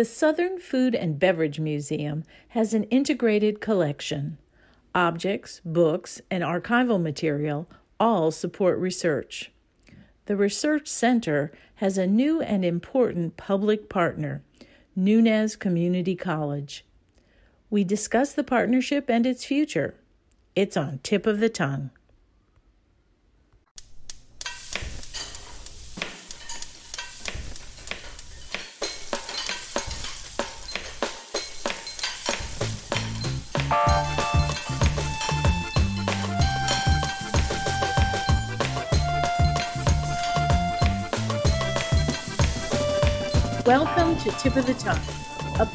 The Southern Food and Beverage Museum has an integrated collection. Objects, books, and archival material all support research. The Research Center has a new and important public partner, Nunez Community College. We discuss the partnership and its future. It's on tip of the tongue.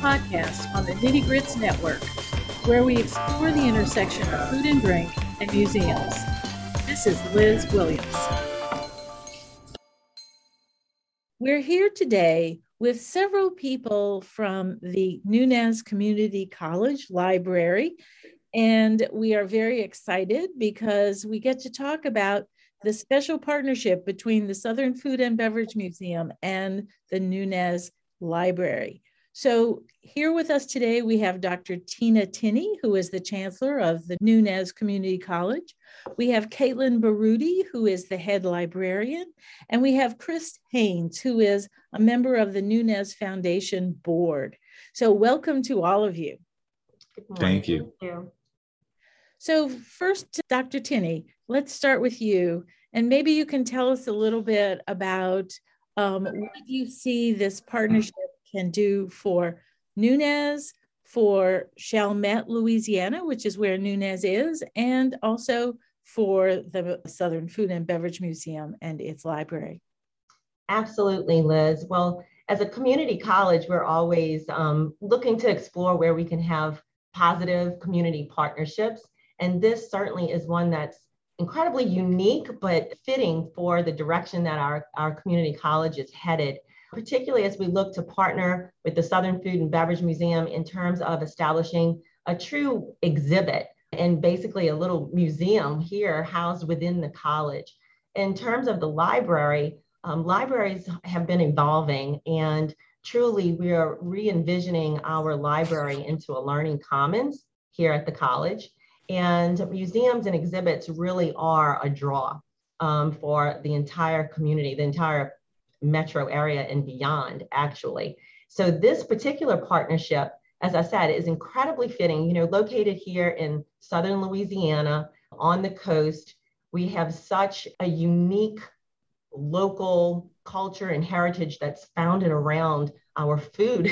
Podcast on the Nitty Grits Network, where we explore the intersection of food and drink and museums. This is Liz Williams. We're here today with several people from the Nunez Community College Library, and we are very excited because we get to talk about the special partnership between the Southern Food and Beverage Museum and the Nunez Library. So, here with us today, we have Dr. Tina Tinney, who is the chancellor of the Nunez Community College. We have Caitlin Baruti, who is the head librarian. And we have Chris Haynes, who is a member of the Nunez Foundation board. So, welcome to all of you. Thank you. Thank you. So, first, Dr. Tinney, let's start with you. And maybe you can tell us a little bit about um, what you see this partnership can do for Nunez, for Chalmette, Louisiana, which is where Nunez is, and also for the Southern Food and Beverage Museum and its library. Absolutely, Liz. Well, as a community college, we're always um, looking to explore where we can have positive community partnerships. And this certainly is one that's incredibly unique, but fitting for the direction that our, our community college is headed, particularly as we look to partner with the Southern Food and Beverage Museum in terms of establishing a true exhibit and basically a little museum here housed within the college. In terms of the library, um, libraries have been evolving and truly we are re-envisioning our library into a learning commons here at the college. And museums and exhibits really are a draw um, for the entire community, the entire metro area and beyond, actually. So this particular partnership, as I said, is incredibly fitting. You know, located here in southern Louisiana on the coast, we have such a unique local culture and heritage that's founded around our food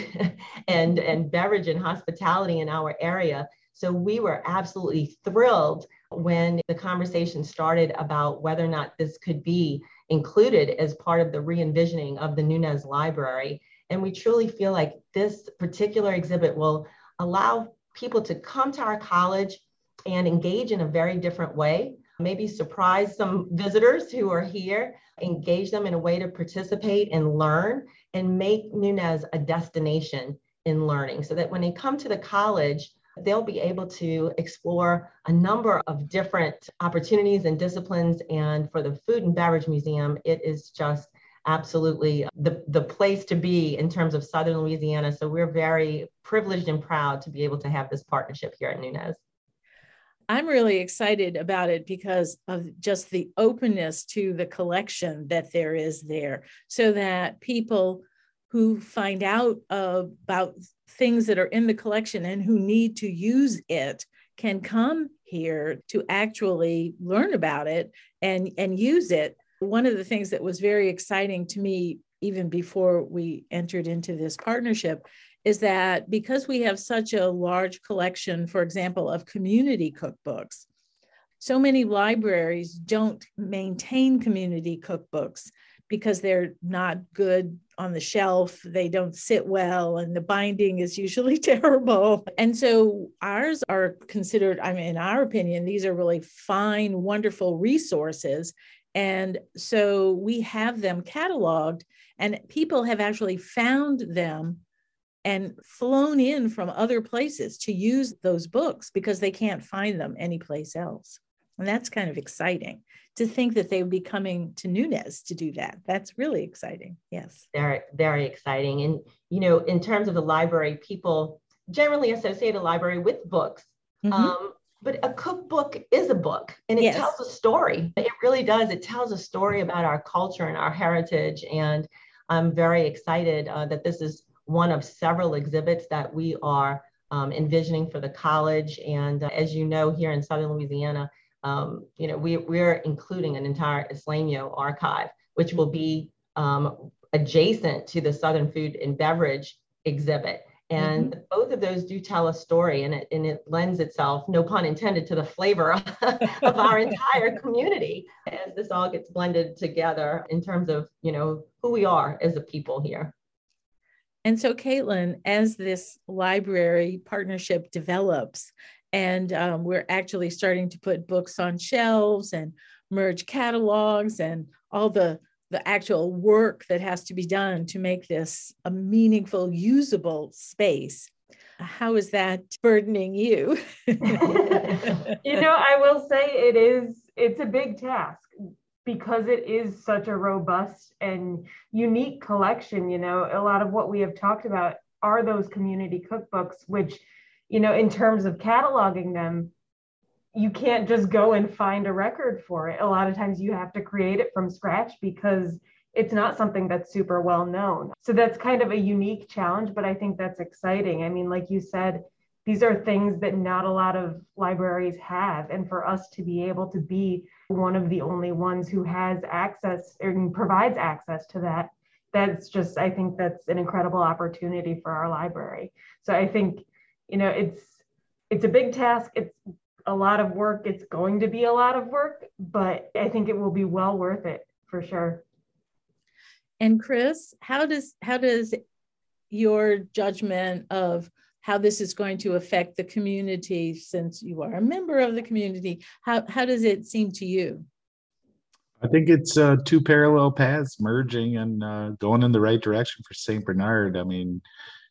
and, and beverage and hospitality in our area so we were absolutely thrilled when the conversation started about whether or not this could be included as part of the re envisioning of the Nunez Library. And we truly feel like this particular exhibit will allow people to come to our college and engage in a very different way. Maybe surprise some visitors who are here, engage them in a way to participate and learn, and make Nunez a destination in learning so that when they come to the college, they'll be able to explore a number of different opportunities and disciplines. And for the Food and Beverage Museum, it is just absolutely the, the place to be in terms of Southern Louisiana. So we're very privileged and proud to be able to have this partnership here at Nunez. I'm really excited about it because of just the openness to the collection that there is there, so that people who find out about things that are in the collection and who need to use it can come here to actually learn about it and and use it. One of the things that was very exciting to me even before we entered into this partnership is that because we have such a large collection for example of community cookbooks so many libraries don't maintain community cookbooks because they're not good on the shelf. They don't sit well, and the binding is usually terrible. And so ours are considered, I mean, in our opinion, these are really fine, wonderful resources. And so we have them cataloged, and people have actually found them and flown in from other places to use those books because they can't find them anyplace else. And that's kind of exciting to think that they would be coming to Nunez to do that. That's really exciting. Yes. Very, very exciting. And, you know, in terms of the library, people generally associate a library with books. Mm-hmm. Um, but a cookbook is a book and it yes. tells a story. It really does. It tells a story about our culture and our heritage. And I'm very excited uh, that this is one of several exhibits that we are um, envisioning for the college. And uh, as you know, here in Southern Louisiana, um, you know, we, we're including an entire Isleño archive, which will be um, adjacent to the Southern Food and Beverage exhibit. And mm-hmm. both of those do tell a story and it, and it lends itself, no pun intended, to the flavor of our entire community as this all gets blended together in terms of, you know, who we are as a people here. And so, Caitlin, as this library partnership develops, and um, we're actually starting to put books on shelves and merge catalogs and all the the actual work that has to be done to make this a meaningful, usable space. How is that burdening you? you know, I will say it is, it's a big task because it is such a robust and unique collection. You know, a lot of what we have talked about are those community cookbooks, which, you know, in terms of cataloging them, you can't just go and find a record for it. A lot of times you have to create it from scratch because it's not something that's super well known. So that's kind of a unique challenge, but I think that's exciting. I mean, like you said, these are things that not a lot of libraries have. And for us to be able to be one of the only ones who has access and provides access to that, that's just, I think that's an incredible opportunity for our library. So I think, you know, it's, it's a big task. It's a lot of work. It's going to be a lot of work, but I think it will be well worth it for sure. And Chris, how does how does your judgment of how this is going to affect the community since you are a member of the community how, how does it seem to you i think it's uh, two parallel paths merging and uh, going in the right direction for st bernard i mean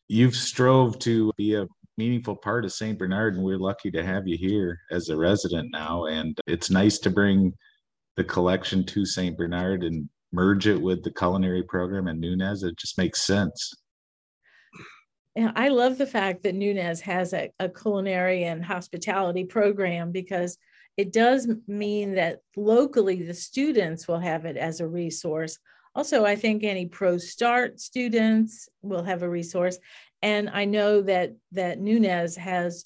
you've strove to be a meaningful part of St. Bernard, and we're lucky to have you here as a resident now. And it's nice to bring the collection to St. Bernard and merge it with the culinary program in Nunez. It just makes sense. Yeah, I love the fact that Nunez has a, a culinary and hospitality program because it does mean that locally the students will have it as a resource. Also, I think any ProStart students will have a resource. And I know that that Nunez has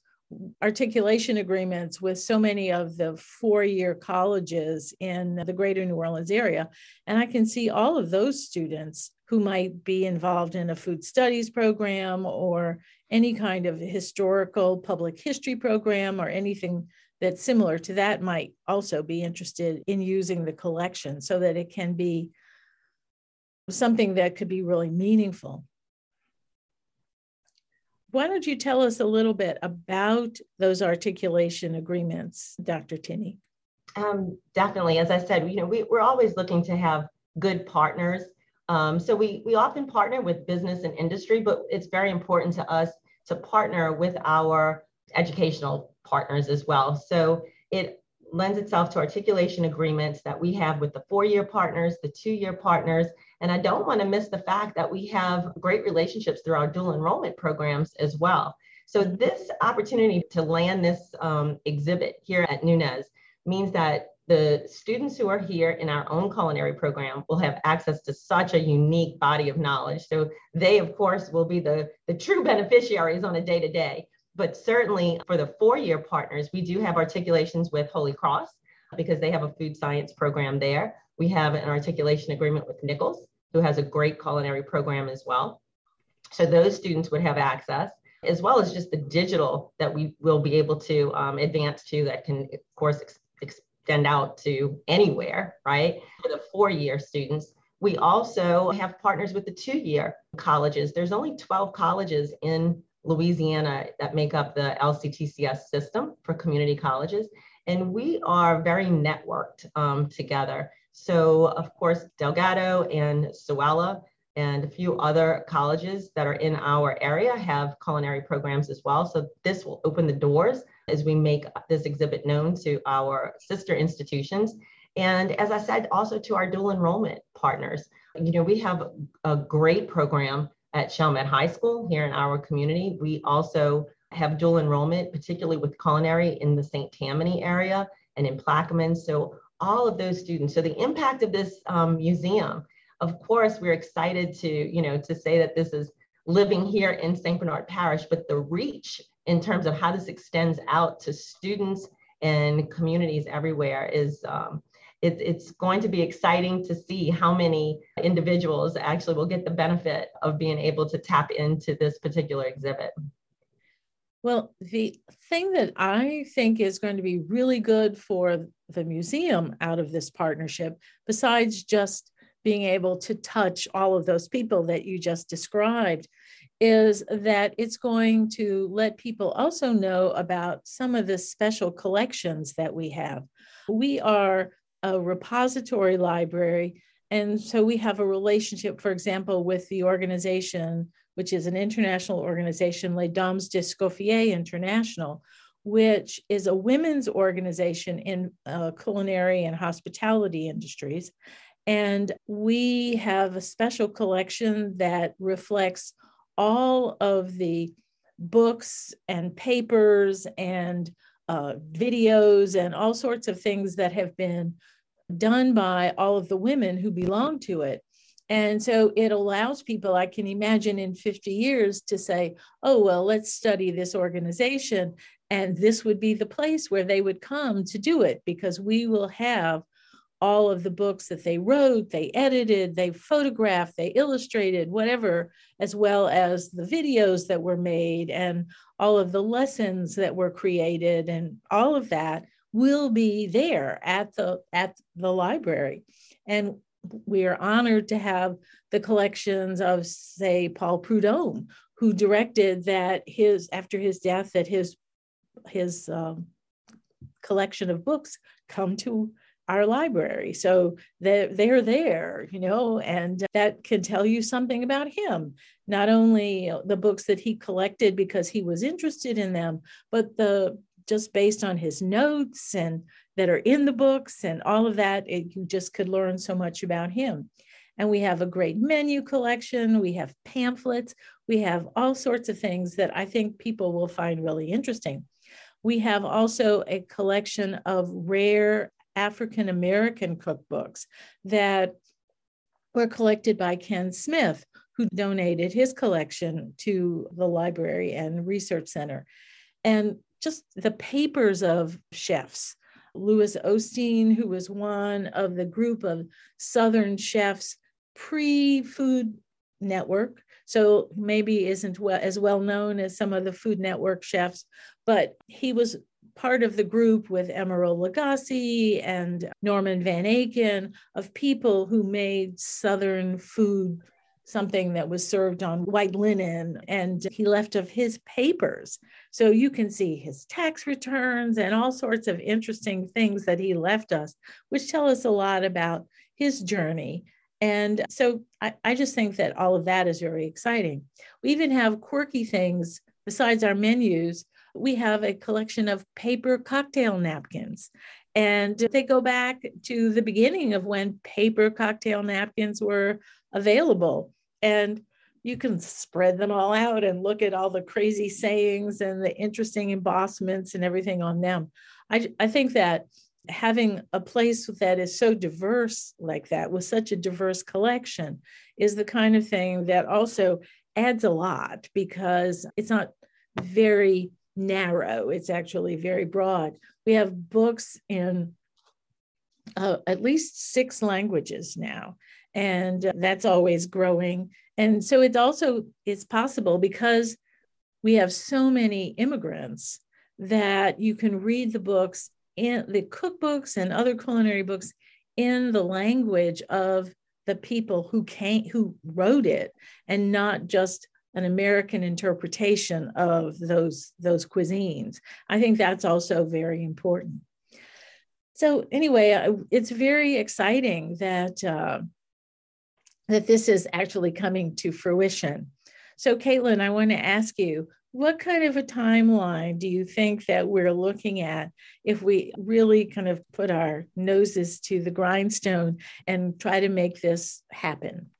articulation agreements with so many of the four-year colleges in the greater New Orleans area. And I can see all of those students who might be involved in a food studies program or any kind of historical public history program or anything that's similar to that might also be interested in using the collection so that it can be something that could be really meaningful why don't you tell us a little bit about those articulation agreements, Dr. Tinney? Um, definitely. As I said, you know, we, we're always looking to have good partners. Um, so we, we often partner with business and industry, but it's very important to us to partner with our educational partners as well. So it lends itself to articulation agreements that we have with the four-year partners, the two-year partners, and I don't want to miss the fact that we have great relationships through our dual enrollment programs as well. So this opportunity to land this um, exhibit here at Nunez means that the students who are here in our own culinary program will have access to such a unique body of knowledge. So they, of course, will be the, the true beneficiaries on a day to day. But certainly for the four year partners, we do have articulations with Holy Cross because they have a food science program there. We have an articulation agreement with Nicholls, who has a great culinary program as well. So those students would have access, as well as just the digital that we will be able to um, advance to that can, of course, ex- extend out to anywhere, right? For the four year students. We also have partners with the two year colleges. There's only 12 colleges in Louisiana that make up the LCTCS system for community colleges. And we are very networked um, together. So, of course, Delgado and SOWELA and a few other colleges that are in our area have culinary programs as well. So this will open the doors as we make this exhibit known to our sister institutions. And as I said, also to our dual enrollment partners. You know, we have a great program at Chalmette High School here in our community. We also have dual enrollment, particularly with culinary in the St. Tammany area and in Plaquemine. So all of those students. So the impact of this um, museum, of course, we're excited to, you know, to say that this is living here in St. Bernard Parish, but the reach in terms of how this extends out to students and communities everywhere is um, it, it's going to be exciting to see how many individuals actually will get the benefit of being able to tap into this particular exhibit. Well, the thing that I think is going to be really good for the museum out of this partnership, besides just being able to touch all of those people that you just described, is that it's going to let people also know about some of the special collections that we have. We are a repository library. And so we have a relationship, for example, with the organization, which is an international organization, Les Dames d'Escoffier International, which is a women's organization in uh, culinary and hospitality industries. And we have a special collection that reflects all of the books and papers and uh, videos and all sorts of things that have been done by all of the women who belong to it. And so it allows people, I can imagine in 50 years, to say, oh, well, let's study this organization. And this would be the place where they would come to do it because we will have all of the books that they wrote, they edited, they photographed, they illustrated, whatever, as well as the videos that were made and all of the lessons that were created and all of that will be there at the at the library. And we are honored to have the collections of say paul prudhomme who directed that his after his death that his his um, collection of books come to our library. So they're, they're there, you know, and that can tell you something about him. Not only the books that he collected because he was interested in them, but the just based on his notes and that are in the books and all of that, it, you just could learn so much about him. And we have a great menu collection. We have pamphlets. We have all sorts of things that I think people will find really interesting. We have also a collection of rare African American cookbooks that were collected by Ken Smith, who donated his collection to the library and research center. And just the papers of chefs. Louis Osteen, who was one of the group of Southern chefs pre Food Network, so maybe isn't well, as well known as some of the Food Network chefs, but he was part of the group with Emeril Lagasse and Norman Van Aken of people who made Southern food something that was served on white linen and he left of his papers. So you can see his tax returns and all sorts of interesting things that he left us, which tell us a lot about his journey. And so I, I just think that all of that is very exciting. We even have quirky things besides our menus we have a collection of paper cocktail napkins. And they go back to the beginning of when paper cocktail napkins were available. And you can spread them all out and look at all the crazy sayings and the interesting embossments and everything on them. I, I think that having a place that is so diverse like that with such a diverse collection is the kind of thing that also adds a lot because it's not very narrow, it's actually very broad. We have books in uh, at least six languages now, and uh, that's always growing. And so it's also it's possible because we have so many immigrants that you can read the books in the cookbooks and other culinary books in the language of the people who came who wrote it and not just an American interpretation of those, those cuisines. I think that's also very important. So, anyway, it's very exciting that uh, that this is actually coming to fruition. So, Caitlin, I want to ask you what kind of a timeline do you think that we're looking at if we really kind of put our noses to the grindstone and try to make this happen?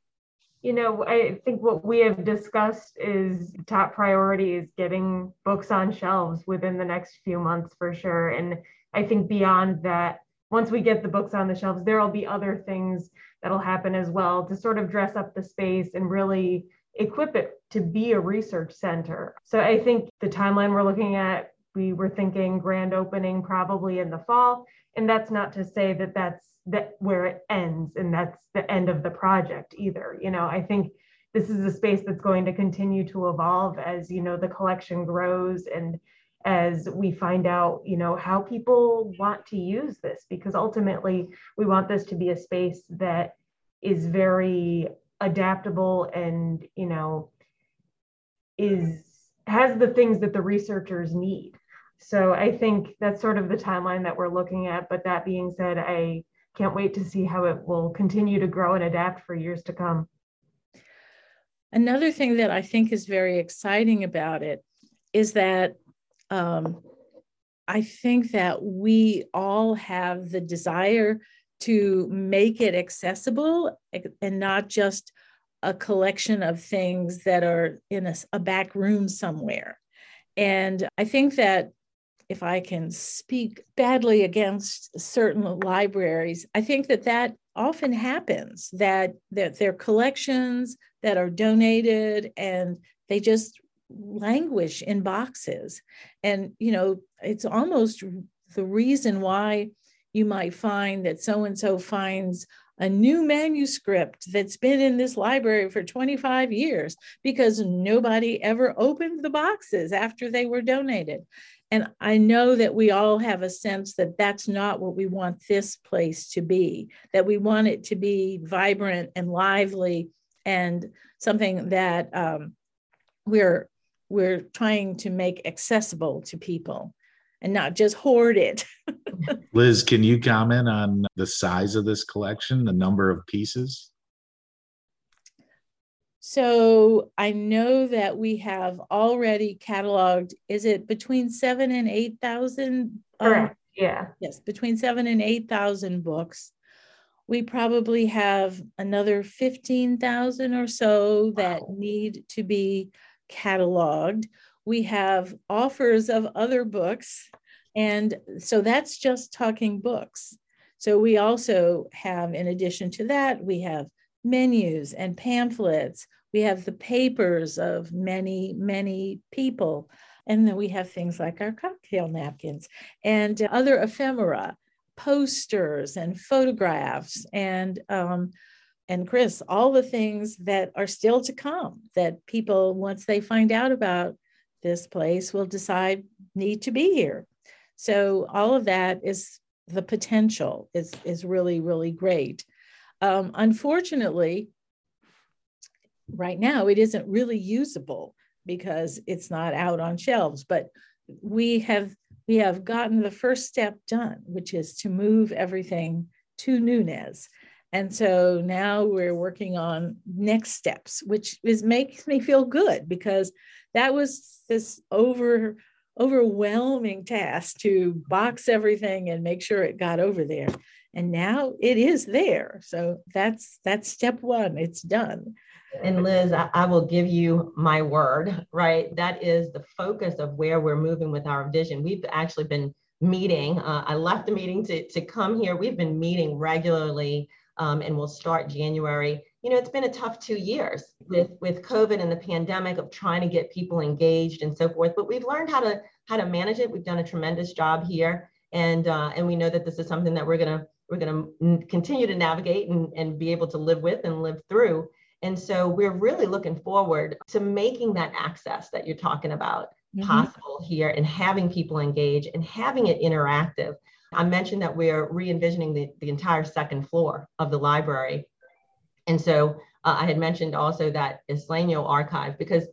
You know, I think what we have discussed is top priority is getting books on shelves within the next few months for sure. And I think beyond that, once we get the books on the shelves, there will be other things that'll happen as well to sort of dress up the space and really equip it to be a research center. So I think the timeline we're looking at, we were thinking grand opening probably in the fall. And that's not to say that that's that where it ends and that's the end of the project either. You know, I think this is a space that's going to continue to evolve as, you know, the collection grows and as we find out, you know, how people want to use this because ultimately we want this to be a space that is very adaptable and you know is has the things that the researchers need. So i think that's sort of the timeline that we're looking at. But that being said i can't wait to see how it will continue to grow and adapt for years to come. Another thing that i think is very exciting about it is that um, i think that we all have the desire to make it accessible eh, and not just a collection of things that are in a, a, back room somewhere. And I think that if I can speak badly against certain libraries, I think that that often happens that that their collections that are donated and they just languish in boxes and you know it's almost the reason why you might find that so and so finds a new manuscript that's been in this library for 25 years because nobody ever opened the boxes after they were donated. And I know that we all have a sense that that's not what we want this place to be, that we want it to be vibrant and lively and something that um, we're, we're trying to make accessible to people and not just hoard it. Liz, can you comment on the size of this collection, the number of pieces? So I know that we have already cataloged, is it between seven and 8,000? Um, Correct. Um, yeah. Yes, between seven and 8,000 books. We probably have another 15,000 or so that wow. need to be cataloged we have offers of other books. And so that's just talking books. So we also have, in addition to that, we have menus and pamphlets. We have the papers of many, many people. And then we have things like our cocktail napkins and other ephemera, posters and photographs and um, and Chris, all the things that are still to come that people, once they find out about this place will decide need to be here. So all of that is the potential is is really really great. Um, unfortunately, right now it isn't really usable because it's not out on shelves. But we have we have gotten the first step done, which is to move everything to Nunez. And so now we're working on next steps, which is makes me feel good because that was this over overwhelming task to box everything and make sure it got over there. And now it is there. So that's that's step one. It's done. And liz I, I, will give you my word right? That is the focus of where we're moving with our vision. We've actually been meeting uh, i left the meeting to, to come here. We've been meeting regularly um, and we'll start january you know, it's been a tough two years with with COVID and the pandemic of trying to get people engaged and so forth. But we've learned how to how to manage it. We've done a tremendous job here, and uh, and we know that this is something that we're gonna we're gonna continue to navigate and, and be able to live with and live through. And so we're really looking forward to making that access that you're talking about mm-hmm. possible here and having people engage and having it interactive. I mentioned that we're re envisioning the, the entire second floor of the library and so uh, I had mentioned also that Isleño archive, because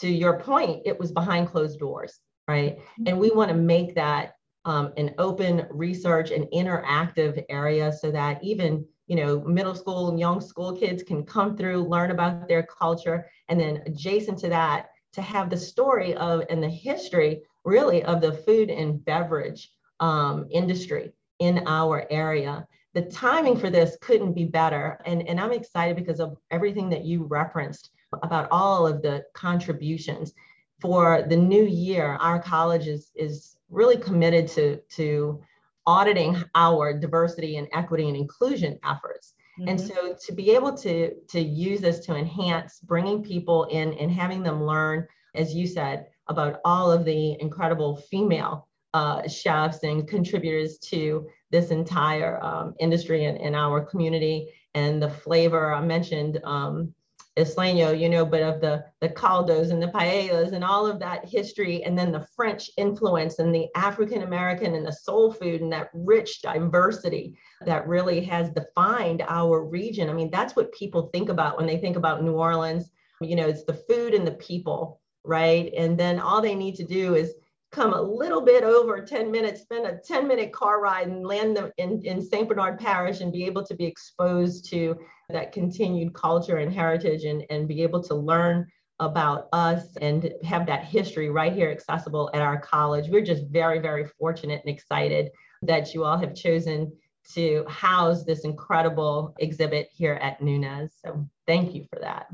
to your point, it was behind closed doors, right? And we want to make that um, an open research and interactive area so that even you know, middle school and young school kids can come through, learn about their culture, and then adjacent to that, to have the story of and the history really of the food and beverage um, industry in our area. The timing for this couldn't be better. And, and I'm excited because of everything that you referenced about all of the contributions. For the new year, our college is, is really committed to, to auditing our diversity and equity and inclusion efforts. Mm-hmm. And so to be able to, to use this to enhance bringing people in and having them learn, as you said, about all of the incredible female uh, chefs and contributors to this entire um, industry and in our community and the flavor I mentioned um, Isleño, you know, but of the, the caldos and the paellas and all of that history, and then the French influence and the African American and the soul food and that rich diversity that really has defined our region. I mean, that's what people think about when they think about New Orleans. You know, it's the food and the people, right? And then all they need to do is come a little bit over 10 minutes, spend a 10 minute car ride and land them in, in St. Bernard Parish and be able to be exposed to that continued culture and heritage and, and be able to learn about us and have that history right here accessible at our college. We're just very, very fortunate and excited that you all have chosen to house this incredible exhibit here at Nunez. So thank you for that.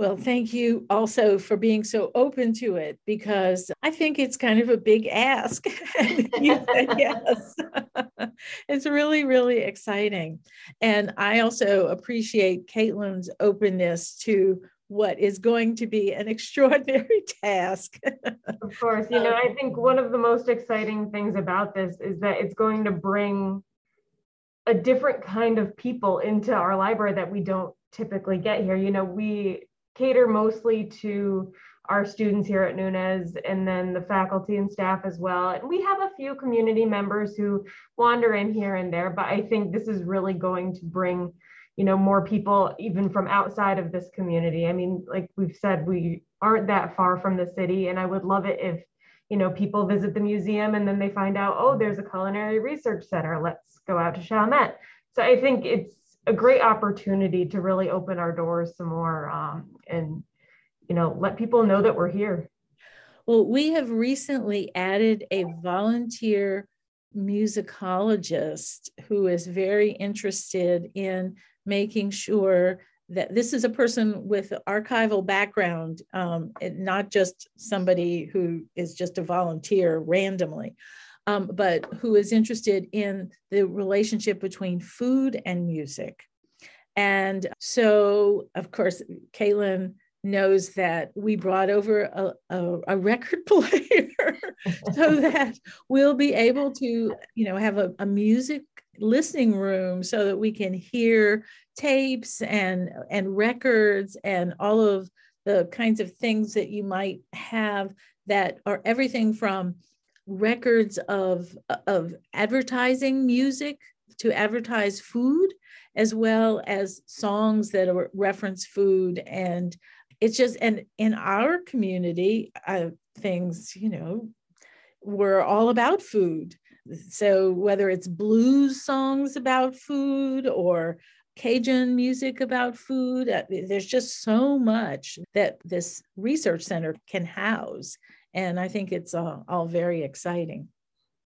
Well, thank you also for being so open to it because I think it's kind of a big ask. yes. it's really, really exciting. And I also appreciate Caitlin's openness to what is going to be an extraordinary task. of course. You know, I think one of the most exciting things about this is that it's going to bring a different kind of people into our library that we don't typically get here. You know, we cater mostly to our students here at Nunez and then the faculty and staff as well. And we have a few community members who wander in here and there, but I think this is really going to bring, you know, more people even from outside of this community. I mean, like we've said, we aren't that far from the city and I would love it if, you know, people visit the museum and then they find out, oh, there's a culinary research center. Let's go out to Chalmette. So I think it's a great opportunity to really open our doors some more um, and you know let people know that we're here. Well we have recently added a volunteer musicologist who is very interested in making sure that this is a person with archival background, um, not just somebody who is just a volunteer randomly, um, but who is interested in the relationship between food and music. And so, of course, Caitlin knows that we brought over a, a, a record player so that we'll be able to, you know, have a, a music listening room so that we can hear tapes and and records and all of the kinds of things that you might have that are everything from records of of advertising music to advertise food as well as songs that reference food and it's just and in our community uh, things you know were all about food so whether it's blues songs about food or Cajun music about food. Uh, there's just so much that this research center can house. And I think it's all, all very exciting.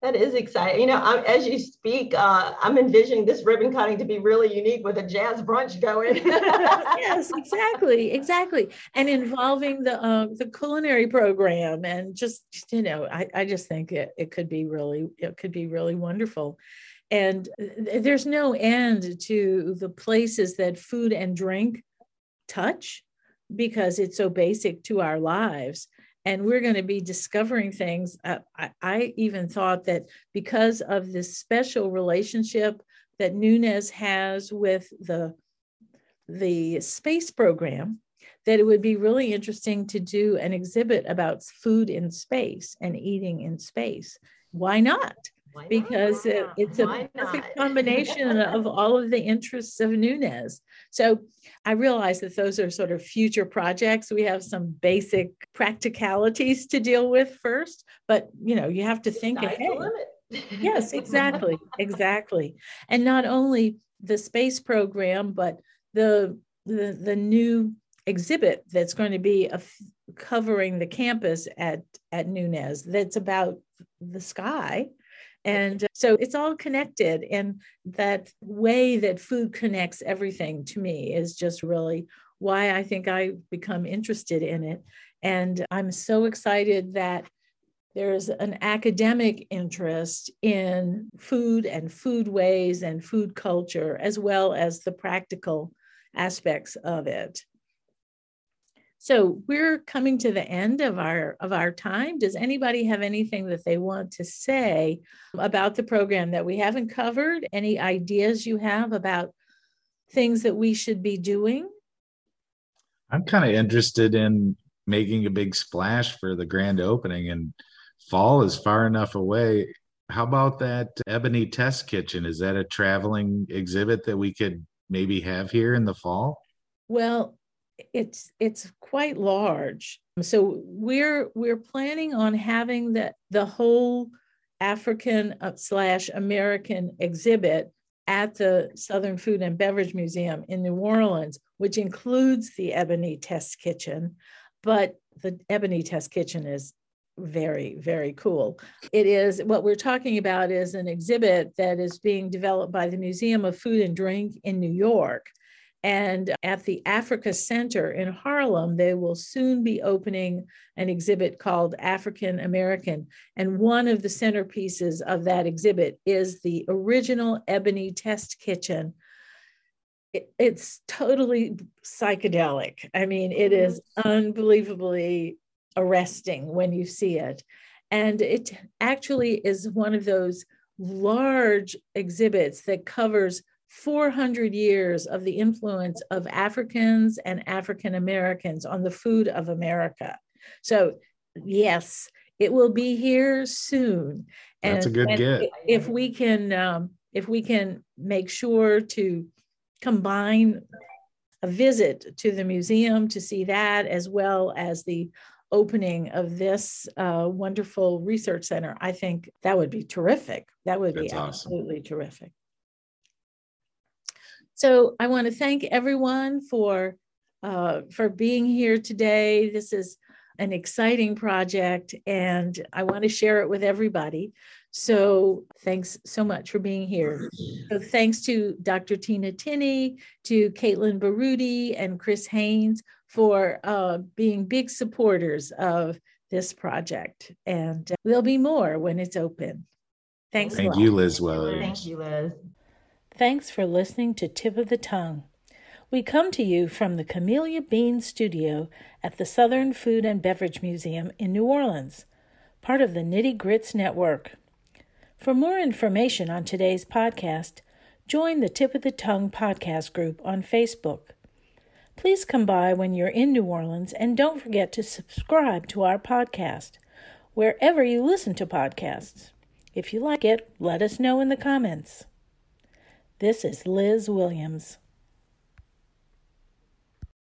That is exciting. You know, I'm, as you speak, uh, I'm envisioning this ribbon cutting to be really unique with a jazz brunch going. yes, exactly, exactly, and involving the uh, the culinary program, and just you know, I, I just think it, it could be really it could be really wonderful, and there's no end to the places that food and drink touch because it's so basic to our lives and we're going to be discovering things. I, I, even thought that because of this special relationship that Nunez has with the the space program, that it would be really interesting to do an exhibit about food in space and eating in space. Why not? Because it, it's a Why perfect not? combination of all of the interests of Nunez. So I realize that those are sort of future projects. We have some basic practicalities to deal with first, but you know, you have to think ahead. yes, exactly, exactly. And not only the space program, but the the, the new exhibit that's going to be a, covering the campus at at Nunez that's about the sky and uh, so it's all connected and that way that food connects everything to me is just really why I think I become interested in it. And I'm so excited that there's an academic interest in food and food ways and food culture as well as the practical aspects of it so we're coming to the end of our of our time. Does anybody have anything that they want to say about the program that we haven't covered? Any ideas you have about things that we should be doing? I'm kind of interested in making a big splash for the grand opening and fall is far enough away. How about that ebony test kitchen? Is that a traveling exhibit that we could maybe have here in the fall? Well, it's it's quite large. So we're we're planning on having the the whole African uh, slash American exhibit at the Southern Food and Beverage Museum in New Orleans, which includes the Ebony Test Kitchen. But the Ebony Test Kitchen is very, very cool. It is what we're talking about is an exhibit that is being developed by the Museum of Food and Drink in New York. And at the Africa Center in Harlem, they will soon be opening an exhibit called African American. And one of the centerpieces of that exhibit is the original ebony test kitchen. it's totally psychedelic. I mean, it mm-hmm. is unbelievably arresting when you see it. And it actually is one of those large exhibits that covers 400 years of the influence of Africans and African Americans on the food of America. So, yes, it will be here soon. And, That's a good get. If we can, um, if we can make sure to combine a visit to the museum to see that, as well as the opening of this uh, wonderful research center, I think that would be terrific. That would That's be awesome. absolutely terrific. So I want to thank everyone for uh, for being here today. This is an exciting project, and I want to share it with everybody. So thanks so much for being here. So thanks to Dr. Tina Tinney, to Caitlin Baruti, and Chris Haynes for uh, being big supporters of this project. And uh, there'll be more when it's open. Thanks. Thank you, Liz Weller. Thank you, Liz. Thanks for listening to Tip of the Tongue. We come to you from the Camellia Bean Studio at the Southern Food and Beverage Museum in New Orleans, part of the Nitty Grits Network. For more information on today's podcast, join the Tip of the Tongue podcast group on Facebook. Please come by when you're in New Orleans and don't forget to subscribe to our podcast wherever you listen to podcasts. If you like it, let us know in the comments. This is Liz Williams.